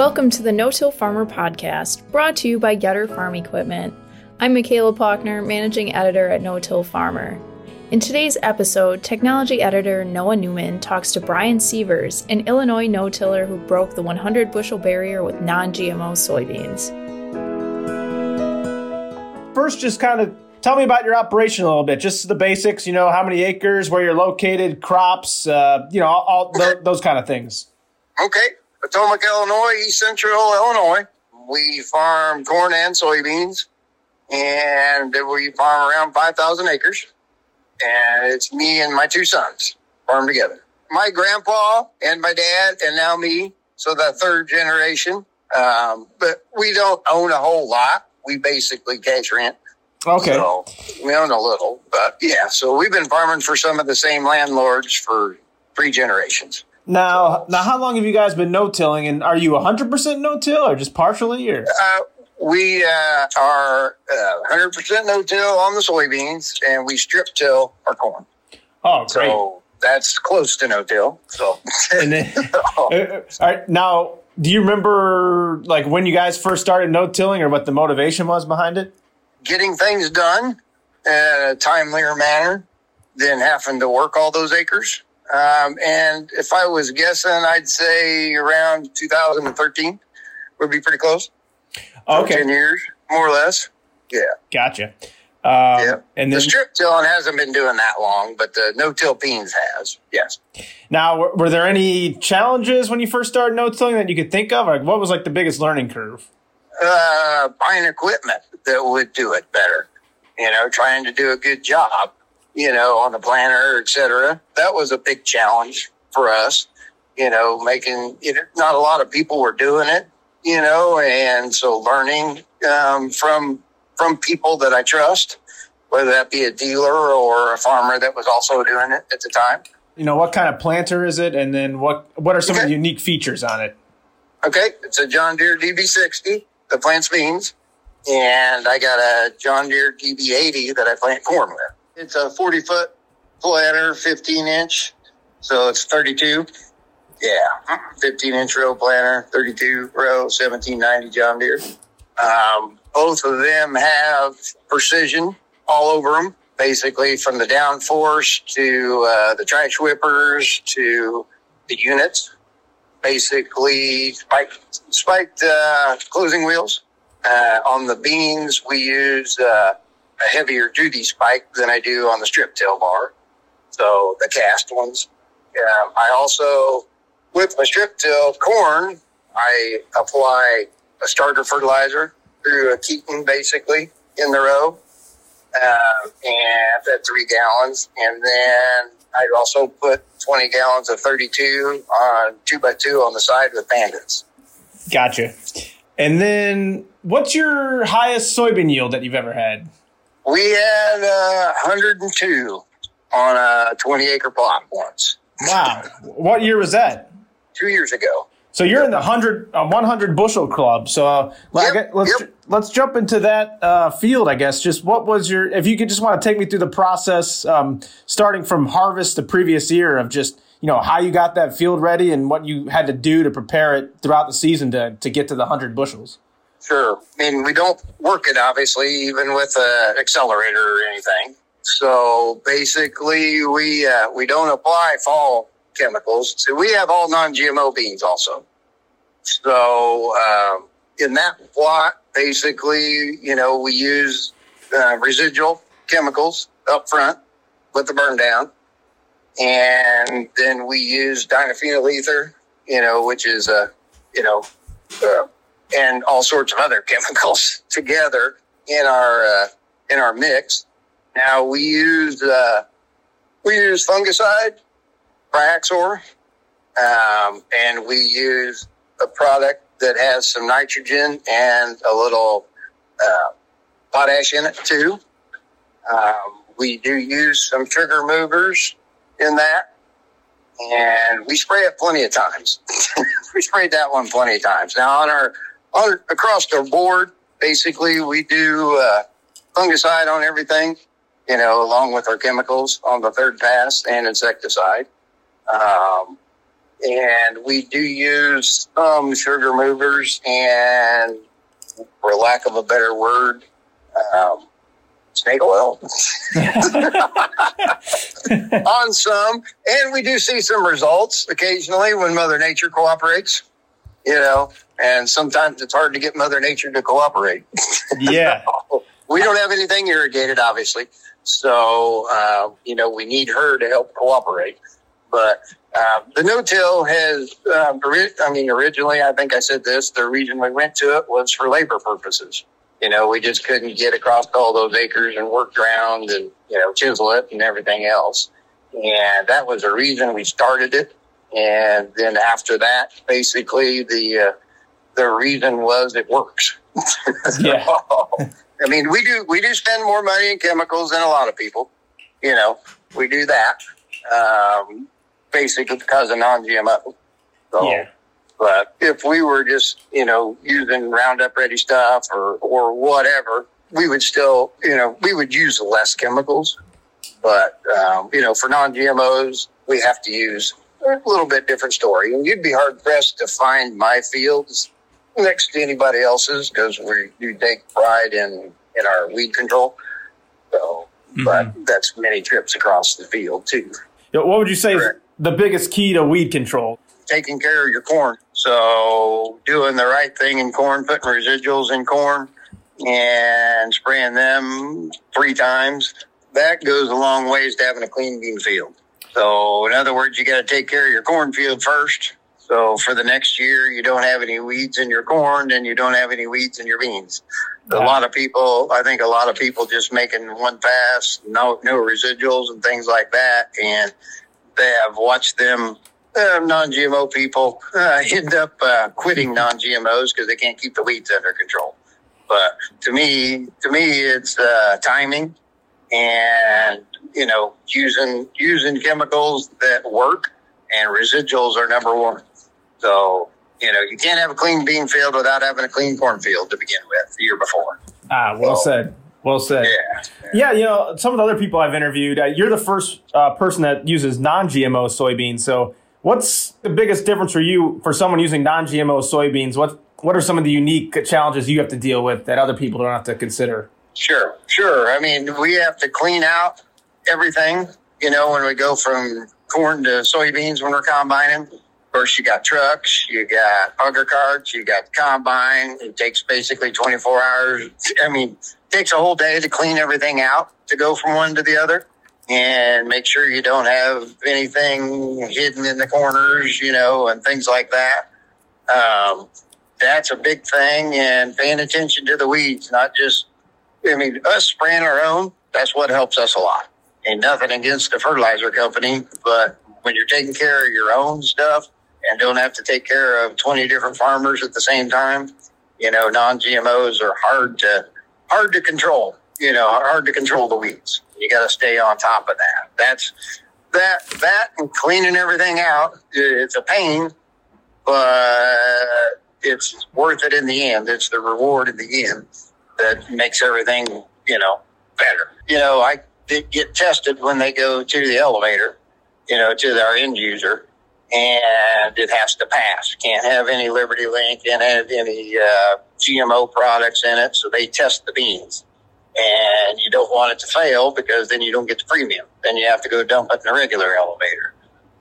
Welcome to the No Till Farmer podcast, brought to you by Yetter Farm Equipment. I'm Michaela Paukner, managing editor at No Till Farmer. In today's episode, technology editor Noah Newman talks to Bryan Severs, an Illinois no tiller who broke the 100 bushel barrier with non GMO soybeans. First, just kind of tell me about your operation a little bit, just the basics, you know, how many acres, where you're located, crops, uh, you know, all, all th- those kind of things. Okay. Potomac, Illinois, East Central Illinois. We farm corn and soybeans, and we farm around 5,000 acres. And it's me and my two sons farm together. My grandpa and my dad, and now me. So the third generation. Um, but we don't own a whole lot. We basically cash rent. Okay. So we own a little, but yeah. So we've been farming for some of the same landlords for three generations. Now, now, how long have you guys been no-tilling, and are you 100% no-till or just partially? Or Uh, we uh, are uh, 100% no-till on the soybeans, and we strip till our corn. oh, great. So that's close to no-till. So and then, uh, all right, now, do you remember like when you guys first started no-tilling, or what the motivation was behind it? getting things done in a timelier manner than having to work all those acres. Um, and if I was guessing, I'd say around 2013 would be pretty close. So Okay, 10 years, more or less. Yeah. gotcha. Um, Yeah. And the strip tilling hasn't been doing that long, but the no till beans has. Yes. now, were, were there any challenges when you first started no-tilling that you could think of? Like, what was like the biggest learning curve? uh, buying equipment that would do it better. You know, trying to do a good job, you know, on the planner, et cetera. That was a big challenge for us, you know, making, you know, not a lot of people were doing it, you know, and so learning, um, from, from people that I trust, whether that be a dealer or a farmer that was also doing it at the time. You know, what kind of planter is it, and then what what are some of the unique features on it? Okay, it's a John Deere DB60 that plants beans, and I got a John Deere DB80 that I plant corn with. It's a 40 foot planter, 15 inch, so it's 32. Yeah, 15 inch row planter, 32 row, 1790 John Deere. Um, both of them have precision all over them, basically from the downforce to uh, the trash whippers to the units basically spiked, spiked uh, closing wheels. Uh, on the beans, we use uh, a heavier duty spike than I do on the strip till bar. So the cast ones. Um, I also, with my strip till corn, I apply a starter fertilizer through a Keeton basically in the row. Um, and at three gallons. And then I also put 20 gallons of 32 on two by two on the side with bandits. Gotcha. And then, what's your highest soybean yield that you've ever had? We had uh, 102 on a 20 acre plot once, Wow. what year was that? two years ago. So you're in the hundred, uh, 100 bushel club. So uh, Yep, let's yep. let's jump into that uh, field. I guess just what was your? If you could just want to take me through the process, um, starting from harvest the previous year of just you know how you got that field ready and what you had to do to prepare it throughout the season to to get to the hundred bushels. Sure. I mean, we don't work it obviously, even with an accelerator or anything. So basically, we uh, we don't apply fall chemicals. So we have all non-GMO beans also. So um, in that plot, basically, you know, we use uh, residual chemicals up front with the burn down, and then we use diphenyl ether, you know, which is a you know. And all sorts of other chemicals together in our uh, in our mix. Now we use uh, we use fungicide, Priaxor, um, and we use a product that has some nitrogen and a little uh, potash in it too. Um, we do use some trigger movers in that, and we spray it plenty of times. we sprayed that one plenty of times. Now on our on, across the board, basically we do uh, fungicide on everything, you know, along with our chemicals on the third pass and insecticide. Um, and we do use some sugar movers and, for lack of a better word, um, snake oil on some. And we do see some results occasionally when Mother Nature cooperates, you know, and sometimes it's hard to get Mother Nature to cooperate. Yeah. we don't have anything irrigated, obviously. So, uh, you know, we need her to help cooperate. But uh, the no-till has, um, I mean, originally, I think I said this, the reason we went to it was for labor purposes. You know, we just couldn't get across all those acres and work around and, you know, chisel it and everything else. And that was the reason we started it. And then after that, basically the, uh, the reason was it works. Yeah. I mean, we do, we do spend more money in chemicals than a lot of people, you know, we do that. Um, basically because of non-GMO. So, Yeah. but if we were just, you know, using Roundup ready stuff or, or whatever, we would still, you know, we would use less chemicals. But, um, you know, for non-GMOs, we have to use a little bit different story. And you'd be hard pressed to find my fields next to anybody else's because we do take pride in, in our weed control. So, mm-hmm. but that's many trips across the field too. Yeah, What would you say is the biggest key to weed control? taking care of your corn. So doing the right thing in corn, putting residuals in corn and spraying them three times. That goes a long ways to having a clean bean field. So in other words, you got to take care of your cornfield first. So for the next year, you don't have any weeds in your corn and you don't have any weeds in your beans. A lot of people, I think a lot of people just making one pass, no, no residuals and things like that. And they have watched them uh, non-GMO people uh, end up uh, quitting non-GMOs because they can't keep the weeds under control. But to me, to me, it's uh, timing and you know using using chemicals that work and residuals are number one. So you know you can't have a clean bean field without having a clean cornfield to begin with the year before. Ah, well Oh. said. Well said. Yeah. Yeah, you know, some of the other people I've interviewed, uh, you're the first uh, person that uses non-GMO soybeans. So, what's the biggest difference for you for someone using non-GMO soybeans? What what are some of the unique challenges you have to deal with that other people don't have to consider? Sure, sure. I mean, we have to clean out everything, you know, when we go from corn to soybeans when we're combining. Of course, you got trucks, you got auger carts, you got combine. It takes basically 24 hours. I mean, takes a whole day to clean everything out to go from one to the other and make sure you don't have anything hidden in the corners, you know, and things like that. Um, that's a big thing and paying attention to the weeds, not just I mean, us spraying our own, that's what helps us a lot. Ain't nothing against the fertilizer company, but when you're taking care of your own stuff and don't have to take care of 20 different farmers at the same time, you know, non-GMOs are hard to, hard to control, you know, hard to control the weeds. You got to stay on top of that. That's, that, that and cleaning everything out, it's a pain, but it's worth it in the end. It's the reward in the end that makes everything, you know, better. You know, I get tested when they go to the elevator, you know, to our end user, and it has to pass. Can't have any Liberty Link, can't have any uh, GMO products in it, so they test the beans. And you don't want it to fail because then you don't get the premium. Then you have to go dump it in a regular elevator.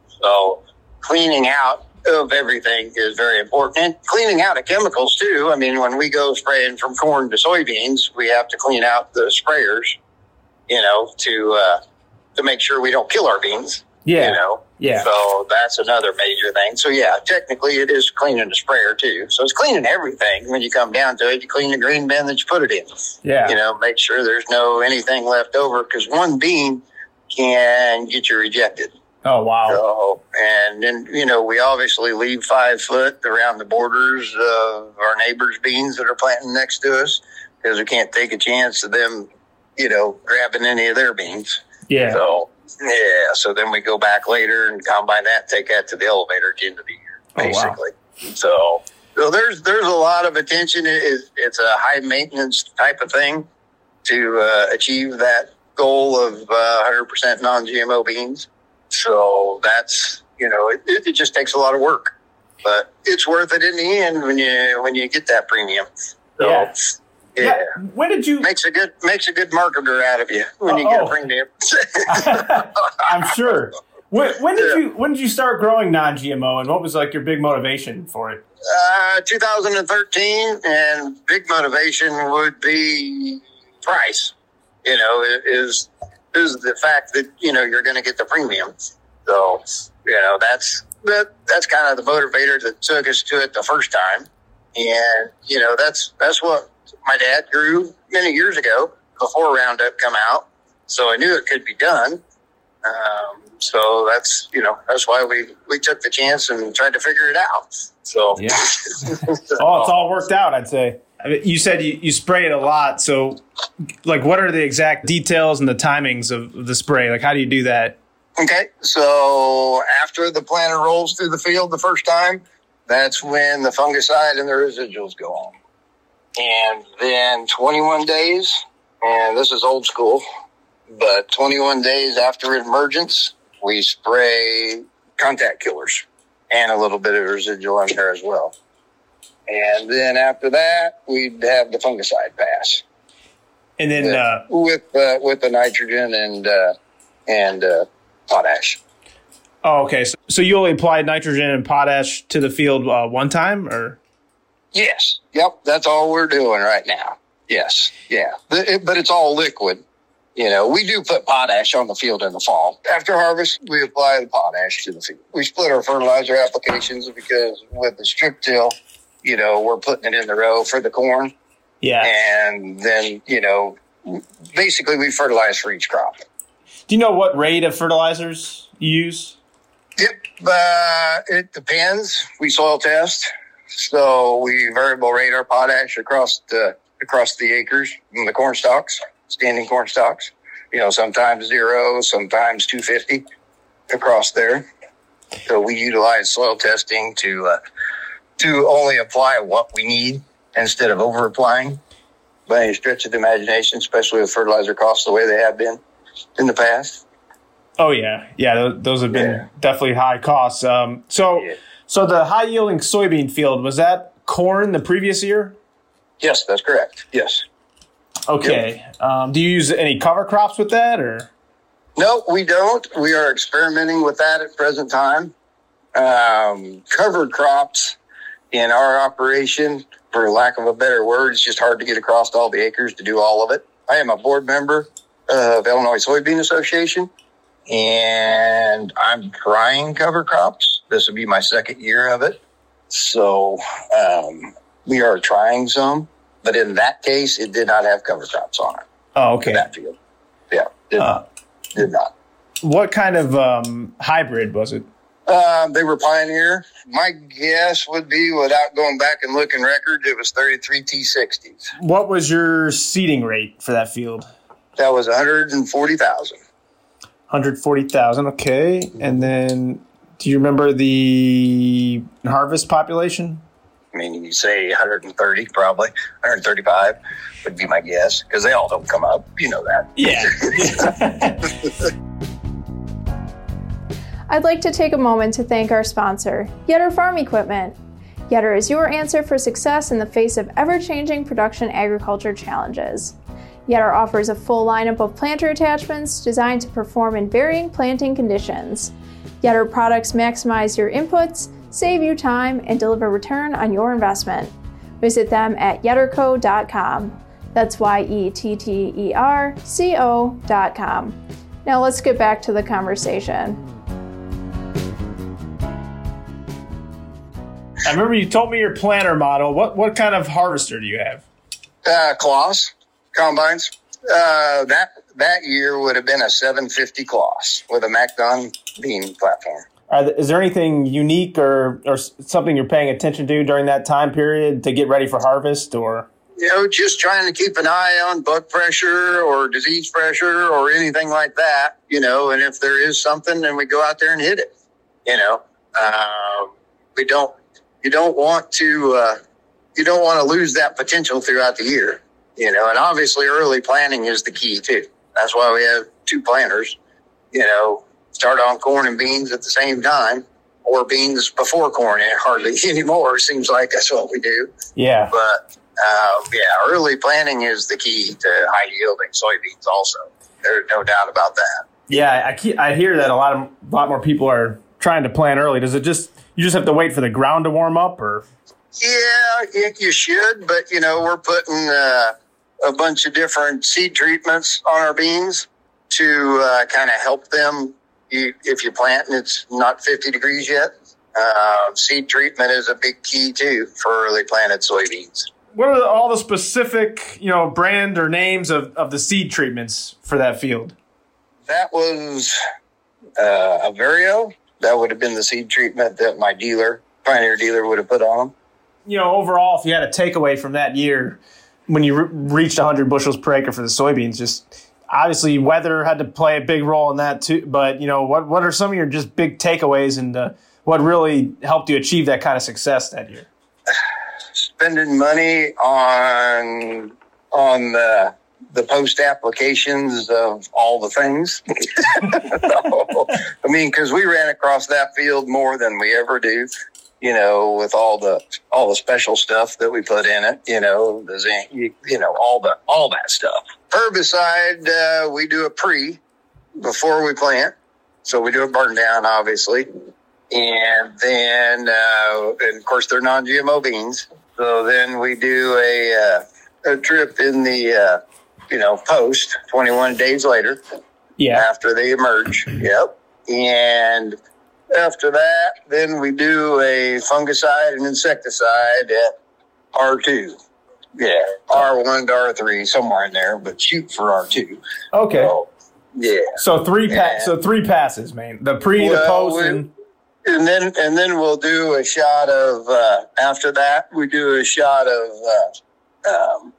So cleaning out of everything is very important. And cleaning out of chemicals too. I mean, when we go spraying from corn to soybeans, we have to clean out the sprayers, you know, to uh, to make sure we don't kill our beans. Yeah, You know. yeah, So that's another major thing. So yeah, technically it is cleaning the sprayer too. So it's cleaning everything when you come down to it. You clean the green bin that you put it in yeah, you know, make sure there's no anything left over because one bean can get you rejected. Oh wow, So, and then, you know, we obviously leave five foot around the borders of our neighbors' beans that are planting next to us because we can't take a chance of them, you know, grabbing any of their beans. yeah, So, yeah. So then we go back later and combine that, take that to the elevator at the end of the year, Oh, wow. basically. So, so there's there's a lot of attention. It is it's a high maintenance type of thing to uh, achieve that goal of uh, 100% non-GMO beans. So that's you know, it, it just takes a lot of work, but it's worth it in the end when you when you get that premium. So, Yeah. yeah. Yeah. When did you? Makes a good makes a good marketer out of you when you get a premium. I'm sure. When, when did you when did you start growing non-GMO, and what was like your big motivation for it? Uh, 2013, and big motivation would be price. You know, is is the fact that you know you're going to get the premium. So you know that's that that's kind of the motivator that took us to it the first time, and you know that's that's what my dad grew many years ago before Roundup come out. So I knew it could be done. Um, so that's you know that's why we we took the chance and tried to figure it out. So Yeah. Oh, it's all worked out, I'd say. You said you, you spray it a lot, so like, what are the exact details and the timings of the spray? Like, how do you do that? Okay, so after the planter rolls through the field the first time, that's when the fungicide and the residuals go on. And then 21 days, and this is old school, but 21 days after emergence, we spray contact killers and a little bit of residual in there as well. And then after that, we'd have the fungicide pass And then, uh, with uh, with the nitrogen and uh, and uh, potash. oh, okay, so, so you only applied nitrogen and potash to the field uh, one time, or Yes. Yep. That's all we're doing right now. Yes. Yeah. The- it- but it's all liquid. You know, we do put potash on the field in the fall. After harvest, we apply the potash to the field. We split our fertilizer applications because with the strip till, you know, we're putting it in the row for the corn. yeah? And then, you know, basically we fertilize for each crop. Do you know what rate of fertilizers you use? Yep. Uh, it depends. We soil test. So we variable rate our potash across the, across the acres in the corn stalks, standing corn stalks. You know, sometimes zero, sometimes 250 across there. So we utilize soil testing to, uh, to only apply what we need instead of over applying by any stretch of the imagination, especially with fertilizer costs the way they have been in the past. Oh yeah, yeah. Those, have been Yeah. definitely high costs. Um, so, Yeah. so the high yielding soybean field was that corn the previous year? Yes, that's correct. Yes. Okay. Um, do you use any cover crops with that, or? No, we don't. We are experimenting with that at present time. Um, covered crops in our operation, for lack of a better word, it's just hard to get across all the acres to do all of it. I am a board member of Illinois Soybean Association, and I'm trying cover crops. This will be my second year of it. So um, we are trying some, but in that case, it did not have cover crops on it. Oh, okay. That field, yeah, did, Uh, did not. what kind of um, hybrid was it? Um, they were Pioneer. My guess would be, without going back and looking records, it was 33 T60s. What was your seeding rate for that field? That was 140,000. 140,000. Okay. And then do you remember the harvest population? I mean, you say 130, probably 135 would be my guess because they all don't come up. You know that. Yeah. I'd like to take a moment to thank our sponsor, Yetter Farm Equipment. Yetter is your answer for success in the face of ever changing production agriculture challenges. Yetter offers a full lineup of planter attachments designed to perform in varying planting conditions. Yetter products maximize your inputs, save you time, and deliver return on your investment. Visit them at yetterco.com. That's Y E T T E R C O.com. Now let's get back to the conversation. I remember you told me your planter model. What what kind of harvester do you have? Uh, Claas, combines. Uh, that that year would have been a 750 Claas with a MacDon beam platform. Are th- is there anything unique or or something you're paying attention to during that time period to get ready for harvest or? you know, just trying to keep an eye on bug pressure or disease pressure or anything like that, you know, and if there is something, then we go out there and hit it, you know. Uh, we don't, you don't want to, uh, you don't want to lose that potential throughout the year, you know, and obviously early planting is the key too. That's why we have two planters, you know, start on corn and beans at the same time, or beans before corn. And hardly anymore. Seems like that's what we do. Yeah. But uh, yeah, early planting is the key to high yielding soybeans. Also, there's no doubt about that. Yeah, I keep, I hear that a lot of a lot more people are trying to plant early. Does it just you just have to wait for the ground to warm up, or? Yeah, it, you should, but you know we're putting uh, a bunch of different seed treatments on our beans to uh, kind of help them. You, if you plant and it's not 50 degrees yet, uh, seed treatment is a big key too for early planted soybeans. What are all the specific, you know, brand or names of, of the seed treatments for that field? That was uh, a Vario. That would have been the seed treatment that my dealer, Pioneer dealer, would have put on them. You know, overall, if you had a takeaway from that year when you re- reached 100 bushels per acre for the soybeans, just obviously weather had to play a big role in that too. But you know, what what are some of your just big takeaways and uh, what really helped you achieve that kind of success that year? Spending money on on the the post applications of all the things. I mean, because we ran across that field more than we ever do. You know, with all the all the special stuff that we put in it. You know, the zinc. You, you know, all the all that stuff. Herbicide, uh, we do a pre before we plant, so we do a burn down, obviously, and then uh, and of course they're non-GMO beans. So then we do a uh, a trip in the uh, you know, post 21 days later. Yeah. After they emerge. Yep. And after that, then we do a fungicide and insecticide at R2. Yeah. R1 to R3, somewhere in there, but shoot for R2. Okay. So, yeah. So three pa- Yeah. so three passes, man. The pre, the post, and And then, and then we'll do a shot of, uh, after that, we do a shot of, uh, um,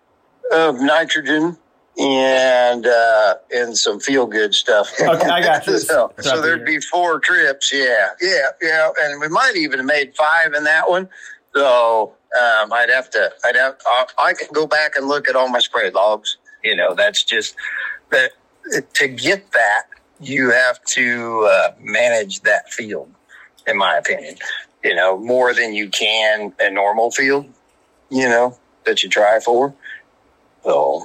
of nitrogen and, uh, and some feel good stuff. Okay, I got you. so, so there'd be four trips. Yeah. Yeah. Yeah. And we might even have made five in that one. So, um, I'd have to, I'd have, I, I can go back and look at all my spray logs. You know, that's just that to get that, you have to, uh, manage that field in my opinion. You know, more than you can a normal field, you know, that you try for. So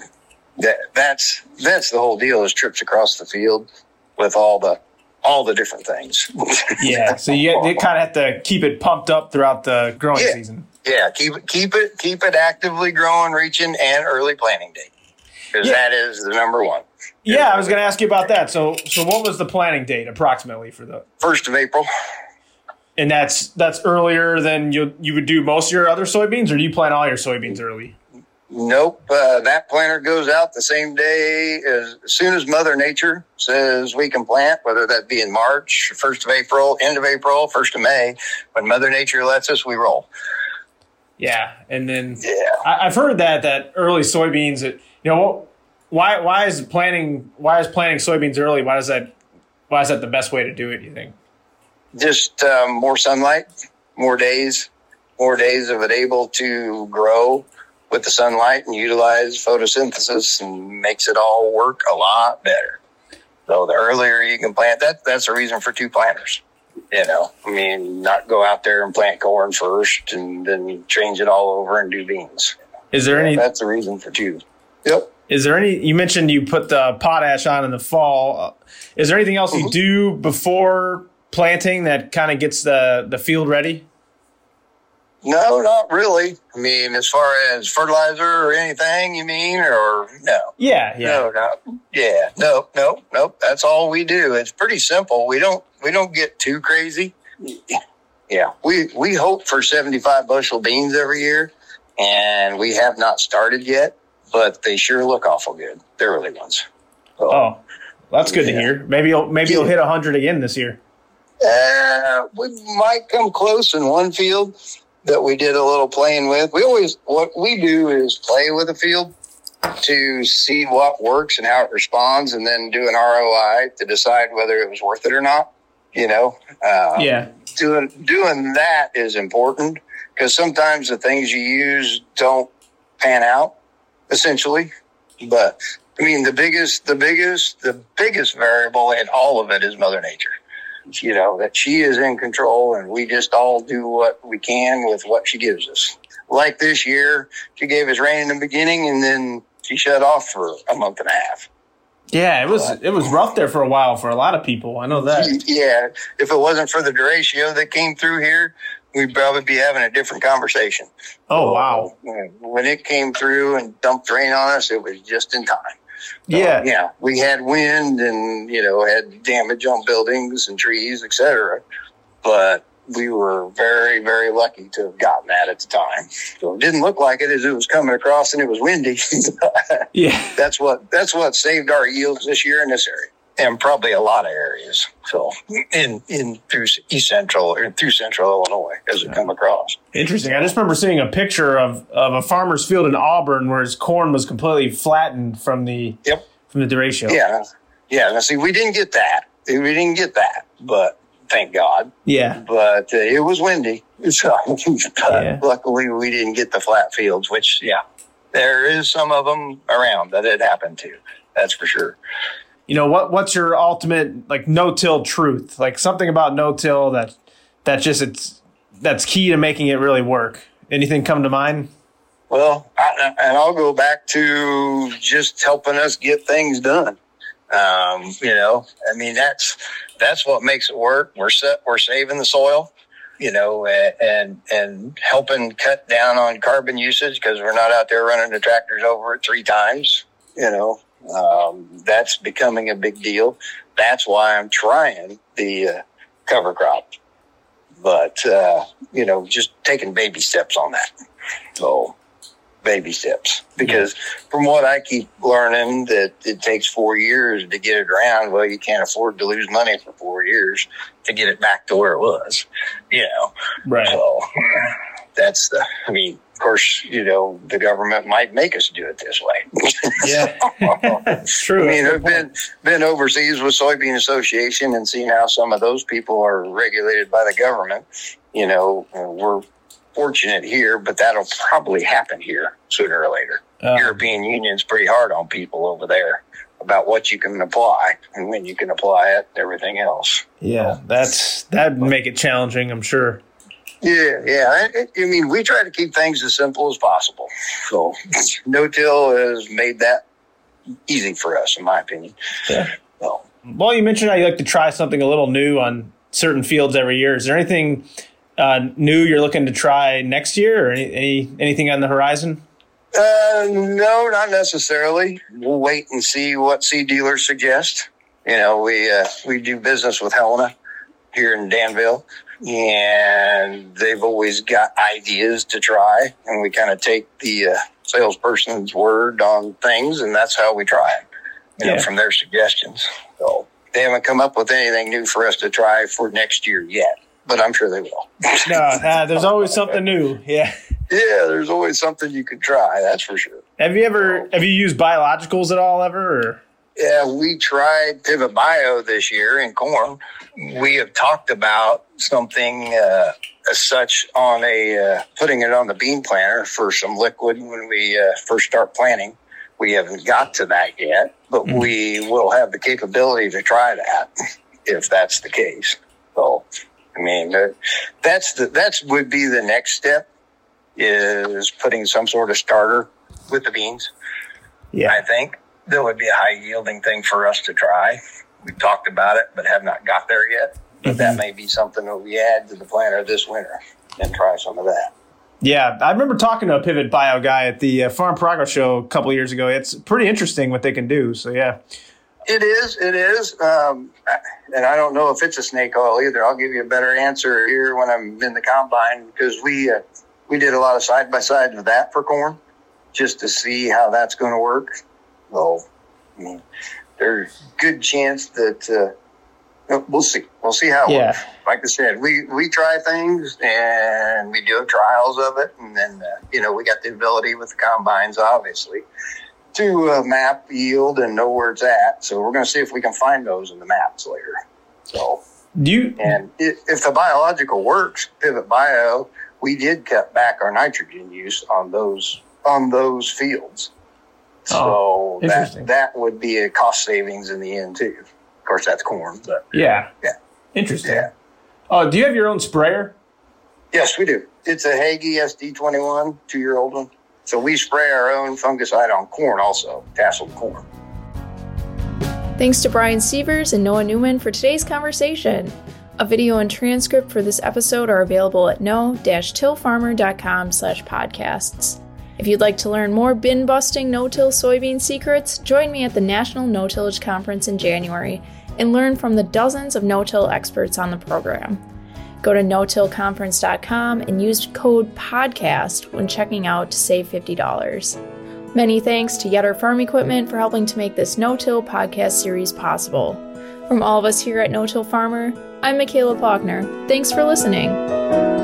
that that's that's the whole deal is trips across the field with all the all the different things. yeah. So you, you kind of have to keep it pumped up throughout the growing Yeah. season. yeah, keep it keep it keep it actively growing, reaching, and early planting date. Because Yeah. that is the number one. Yeah, I was going to ask you about that. So, so what was the planning date approximately for the? First of April. And that's that's earlier than you you would do most of your other soybeans, or do you plant all your soybeans early? Nope. Uh, that planter goes out the same day as, as soon as Mother Nature says we can plant, whether that be in March, 1st of April, end of April, 1st of May. When Mother Nature lets us, we roll. Yeah, and then Yeah. I, I've heard that that early soybeans, it, you know, why why is planting why is planting soybeans early? Why is that why is that the best way to do it? You think? Just um, more sunlight, more days, more days of it able to grow with the sunlight and utilize photosynthesis and makes it all work a lot better. So the earlier you can plant that, that's a reason for two planters. You know, I mean, not go out there and plant corn first and then change it all over and do beans. Is there any That's the reason for two. Yep. is there any you mentioned you put the potash on in the fall. Uh, Is there anything else you Mm-hmm. do before planting that kind of gets the the field ready? No, not really. I mean, as far as fertilizer or anything, you mean, or no? Yeah, yeah. No, no, yeah, no, no, no. That's all we do. It's pretty simple. We don't we don't get too crazy. Yeah, we we hope for seventy five bushel beans every year, and we have not started yet, but they sure look awful good. They're early ones. So, Oh, that's good to hear. Maybe you'll maybe you'll hit hundred again this year. Uh, we might come close in one field that we did a little playing with. We always, what we do is play with a field to see what works and how it responds and then do an ROI to decide whether it was worth it or not. You know, uh, Yeah, doing, doing that is important because sometimes the things you use don't pan out essentially. But I mean, the biggest, the biggest, the biggest variable in all of it is mother nature you know, that she is in control and we just all do what we can with what she gives us. Like this year, she gave us rain in the beginning and then she shut off for a month and a half. Yeah, it was it was rough there for a while for a lot of people. I know that. Yeah, if it wasn't for the derecho that came through here, we'd probably be having a different conversation. Oh wow! When it came through and dumped rain on us, it was just in time. Yeah, yeah. We had wind and you know had damage on buildings and trees, etc. But we were very, very lucky to have gotten that at the time. So it didn't look like it as it was coming across and it was windy. yeah. That's what that's what saved our yields this year in this area. And probably a lot of areas. So in in through east central or through central Illinois as it come across. Interesting. I just remember seeing a picture of, of a farmer's field in Auburn where his corn was completely flattened from the yep. from the derecho. Yeah. Yeah. Now see we didn't get that. We didn't get that. But thank God. Yeah. But uh, it was windy. So, yeah. luckily we didn't get the flat fields, which, yeah, there is some of them around that it happened to. That's for sure. You know, what, what's your ultimate, like, no-till truth? Like something about no-till that, that just, it's, that's key to making it really work. Anything come to mind? Well, I, and I'll go back to just helping us get things done. Um, you know, I mean, that's, that's what makes it work. We're set, we're saving the soil, you know, and, and helping cut down on carbon usage because we're not out there running the tractors over it three times, you know, um, that's becoming a big deal. That's why I'm trying the uh, cover crop, but, uh, you know, just taking baby steps on that. So, baby steps because from what I keep learning that it takes four years to get it around. Well, you can't afford to lose money for four years to get it back to where it was, you know? Right. So that's the, I mean, of course, you know, the government might make us do it this way. yeah. True. I mean, I've been, been overseas with Soybean Association and seen how some of those people are regulated by the government. You know, we're fortunate here, but that'll probably happen here sooner or later. Uh, European Union's pretty hard on people over there about what you can apply and when you can apply it, everything else. Yeah, that's that'd make it challenging, I'm sure. Yeah, yeah. I, I mean, we try to keep things as simple as possible. So, no till has made that easy for us, in my opinion. Yeah. So. Well, you mentioned how you like to try something a little new on certain fields every year. Is there anything uh, new you're looking to try next year, or any, any anything on the horizon? Uh, no, not necessarily. We'll wait and see what seed dealers suggest. You know, we uh, we do business with Helena here in Danville, and they've always got ideas to try, and we kind of take the uh, salesperson's word on things, and that's how we try it. You yeah. know, from their suggestions. So they haven't come up with anything new for us to try for next year yet but I'm sure they will. no, uh, there's always something new. Yeah. Yeah, there's always something you can try. That's for sure. Have you ever have you used biologicals at all ever? Or? Yeah, we tried Pivot Bio this year in corn. We have talked about something uh, as such on a uh, putting it on the bean planter for some liquid when we uh, first start planting. We haven't got to that yet, but mm-hmm. we will have the capability to try that if that's the case. So I mean, that's the, that's would be the next step is putting some sort of starter with the beans. Yeah. I think that would be a high yielding thing for us to try. We've talked about it, but have not got there yet. But mm-hmm. that may be something that we add to the planter this winter and try some of that. Yeah, I remember talking to a Pivot Bio guy at the uh, Farm Progress Show a couple years ago. It's pretty interesting what they can do. So yeah, it is. It is. Um, and I don't know if it's a snake oil either. I'll give you a better answer here when I'm in the combine because we uh, we did a lot of side by side of that for corn just to see how that's going to work. So, I mean, there's good chance that uh, we'll see. We'll see how. Yeah. Like I said, we we try things and we do trials of it, and then uh, you know we got the ability with the combines, obviously to uh, map yield and know where it's at. So we're going to see if we can find those in the maps later. So, do you, and if, if the biological works, Pivot Bio, we did cut back our nitrogen use on those on those fields. Oh, so that that would be a cost savings in the end too. Of course, that's corn, but yeah, yeah. Interesting. Yeah. Oh, do you have your own sprayer? Yes, we do. It's a Hagie SD21, two year old one. So we spray our own fungicide on corn also, tasseled corn. Thanks to Bryan Severs and Noah Newman for today's conversation. A video and transcript for this episode are available at no-tillfarmer.com slash podcasts. If you'd like to learn more bin busting no-till soybean secrets, join me at the National No-Tillage Conference in January and learn from the dozens of no-till experts on the program. Go to no-tillconference.com and use code PODCAST when checking out to save $50. Many thanks to Yetter Farm Equipment for helping to make this no-till podcast series possible. From all of us here at No Till Farmer, I'm Michaela Paukner. Thanks for listening.